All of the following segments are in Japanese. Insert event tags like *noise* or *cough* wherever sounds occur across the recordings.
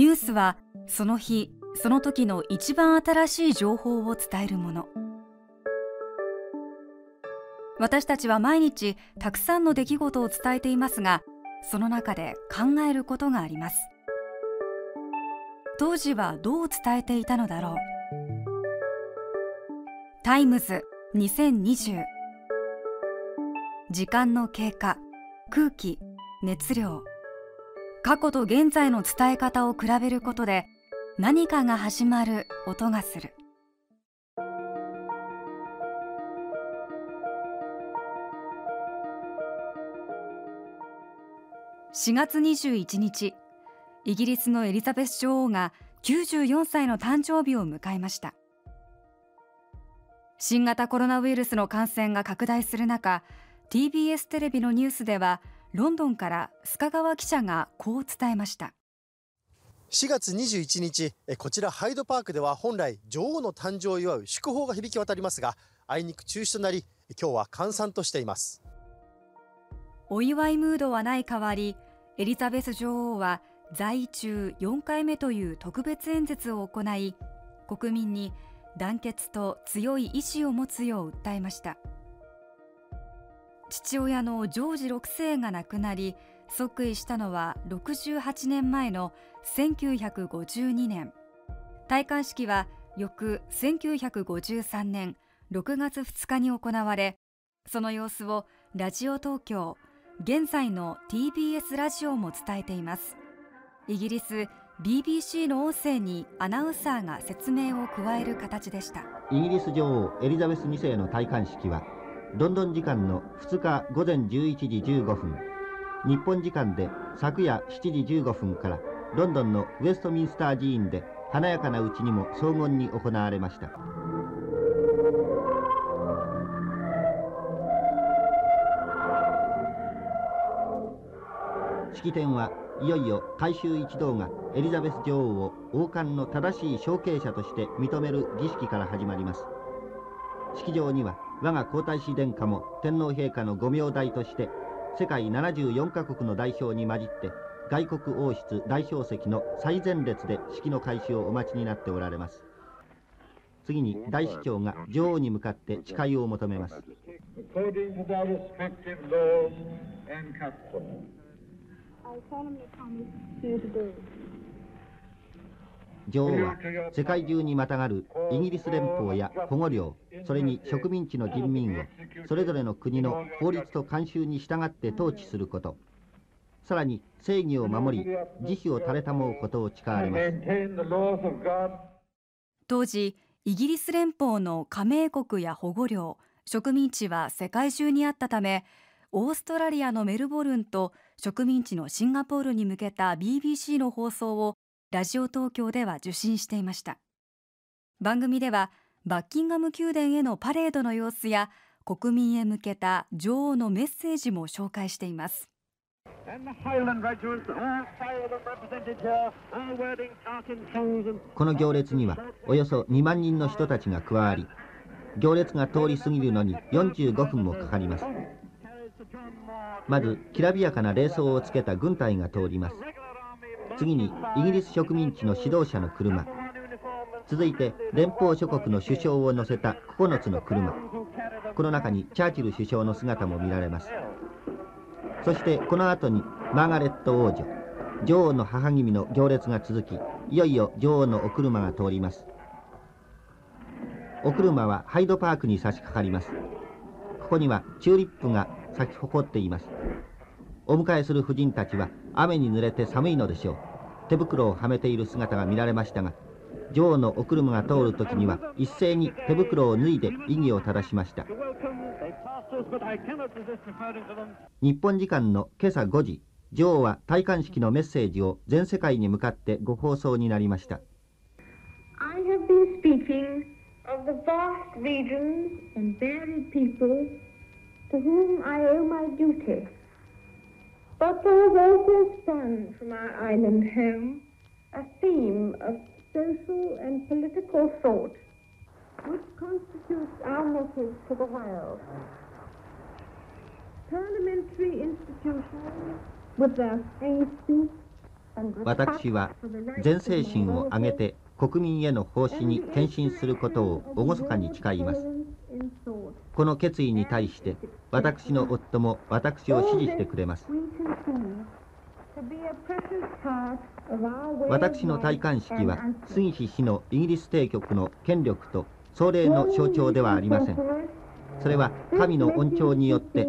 ニュースはその日その時の一番新しい情報を伝えるもの。私たちは毎日たくさんの出来事を伝えていますがその中で考えることがあります。当時はどう伝えていたのだろう。タイムズ2020時間の経過空気熱量。過去と現在の伝え方を比べることで何かが始まる音がする。4月21日イギリスのエリザベス女王が94歳の誕生日を迎えました。新型コロナウイルスの感染が拡大する中 TBS テレビのニュースではロンドンから須賀川記者がこう伝えました。4月21日こちらハイドパークでは本来女王の誕生を祝う祝砲が響き渡りますがあいにく中止となり今日は閑散としています。お祝いムードはない代わりエリザベス女王は在位中4回目という特別演説を行い国民に団結と強い意志を持つよう訴えました父親のジョージ6世が亡くなり即位したのは68年前の1952年。戴冠式は翌1953年6月2日に行われその様子をラジオ東京現在の TBS ラジオも伝えています。イギリス BBC の音声にアナウンサーが説明を加える形でした。イギリス女王エリザベス2世の戴冠式はロンドン時間の2日午前11時15分。日本時間で昨夜7時15分からロンドンのウェストミンスター寺院で華やかなうちにも荘厳に行われました。式典はいよいよ改修一同がエリザベス女王を王冠の正しい承継者として認める儀式から始まります。式場には我が皇太子殿下も天皇陛下のご名代として世界74カ国の代表に混じって外国王室代表席の最前列で式の開始をお待ちになっておられます。次に大司教が女王に向かって誓いを求めます女王は世界中にまたがるイギリス連邦や保護領それに植民地の人民をそれぞれの国の法律と慣習に従って統治すること。さらに正義を守り慈悲を垂れたもうことを誓われます。当時イギリス連邦の加盟国や保護領植民地は世界中にあったためオーストラリアのメルボルンと植民地のシンガポールに向けた BBC の放送をラジオ東京では受信していました。番組ではバッキンガム宮殿へのパレードの様子や国民へ向けた女王のメッセージも紹介しています。この行列にはおよそ2万人の人たちが加わり行列が通り過ぎるのに45分もかかります。まずきらびやかな礼装をつけた軍隊が通ります次にイギリス植民地の指導者の車。続いて連邦諸国の首相を乗せた9つの車。この中にチャーチル首相の姿も見られます。そしてこの後にマーガレット王女。女王の母君の行列が続きいよいよ女王のお車が通ります。お車はハイドパークに差し掛かります。ここにはチューリップが咲き誇っています。お迎えする婦人たちは雨に濡れて寒いのでしょう。手袋をはめている姿が見られましたが女王のお車が通る時には一斉に手袋を脱いで異議を正しました日本時間の今朝5時女王は戴冠式のメッセージを全世界に向かってご放送になりました I have been speaking of the vast regions and varied people to whom I owe my duty. But there has also sprung from our island home a theme of social and political thought which constitutes our message to the world. Parliamentary institutions, with their free speech 私は全精神を挙げて国民への奉仕に献身することを厳かに誓いますこの決意に対して私の夫も私を支持してくれます。私の戴冠式は杉氏氏のイギリス帝国の権力と壮麗の象徴ではありません。それは神の恩寵によって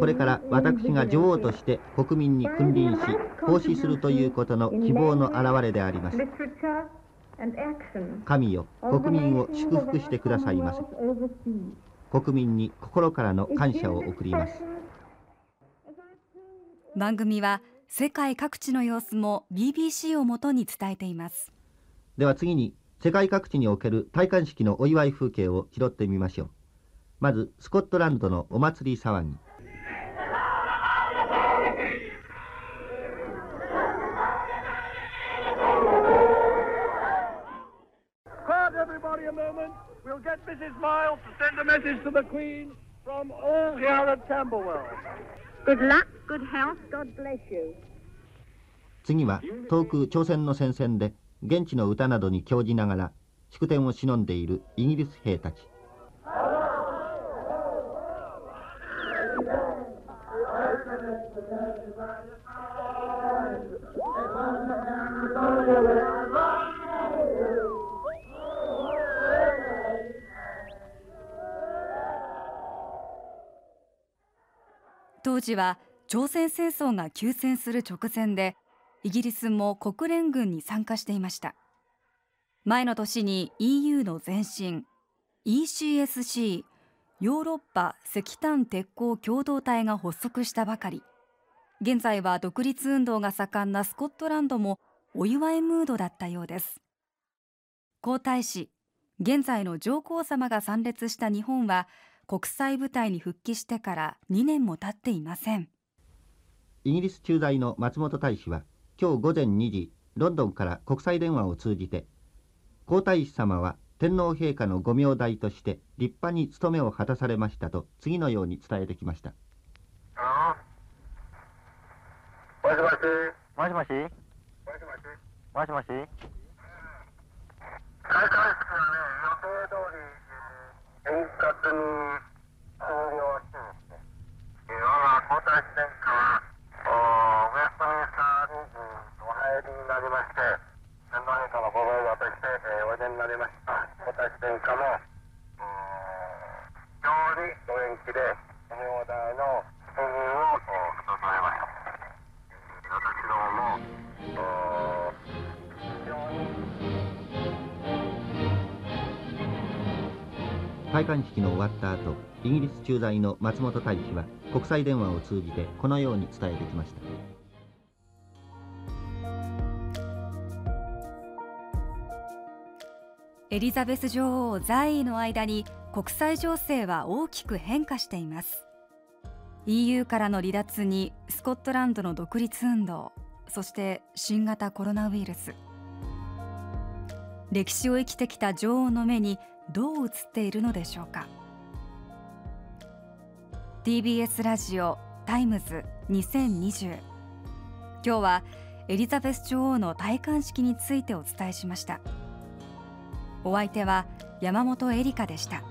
これから私が女王として国民に君臨し奉仕するということの希望の表れであります。神よ国民を祝福してくださいませ国民に心からの感謝を送ります。番組は世界各地の様子も BBC をもとに伝えています。では次に世界各地における戴冠式のお祝い風景を拾ってみましょう。まずスコットランドのお祭り騒ぎ次は遠く朝鮮の戦線で現地の歌などに興じながら祝典を忍んでいるイギリス兵たち *laughs* 当時は朝鮮戦争が休戦する直前でイギリスも国連軍に参加していました。前の年に EU の前身 ECSC ヨーロッパ石炭鉄鋼共同体が発足したばかり。現在は独立運動が盛んなスコットランドもお祝いムードだったようです。皇太子現在の上皇さまが参列した日本は国際舞台に復帰してから2年も経っていません。イギリス駐在の松本大使は今日午前2時ロンドンから国際電話を通じて皇太子様は天皇陛下のご名代として立派に務めを果たされましたと次のように伝えてきました。もしもし。もしもし。もしもし。もしもしあ戴冠式の終わった後イギリス駐在の松本大使は国際電話を通じてこのように伝えてきました。エリザベス女王在位の間に国際情勢は大きく変化しています。EU からの離脱にスコットランドの独立運動そして新型コロナウイルス。歴史を生きてきた女王の目にどう映っているのでしょうか。TBS ラジオタイムズ2020今日はエリザベス女王の戴冠式についてお伝えしました。お相手は山本恵里香でした。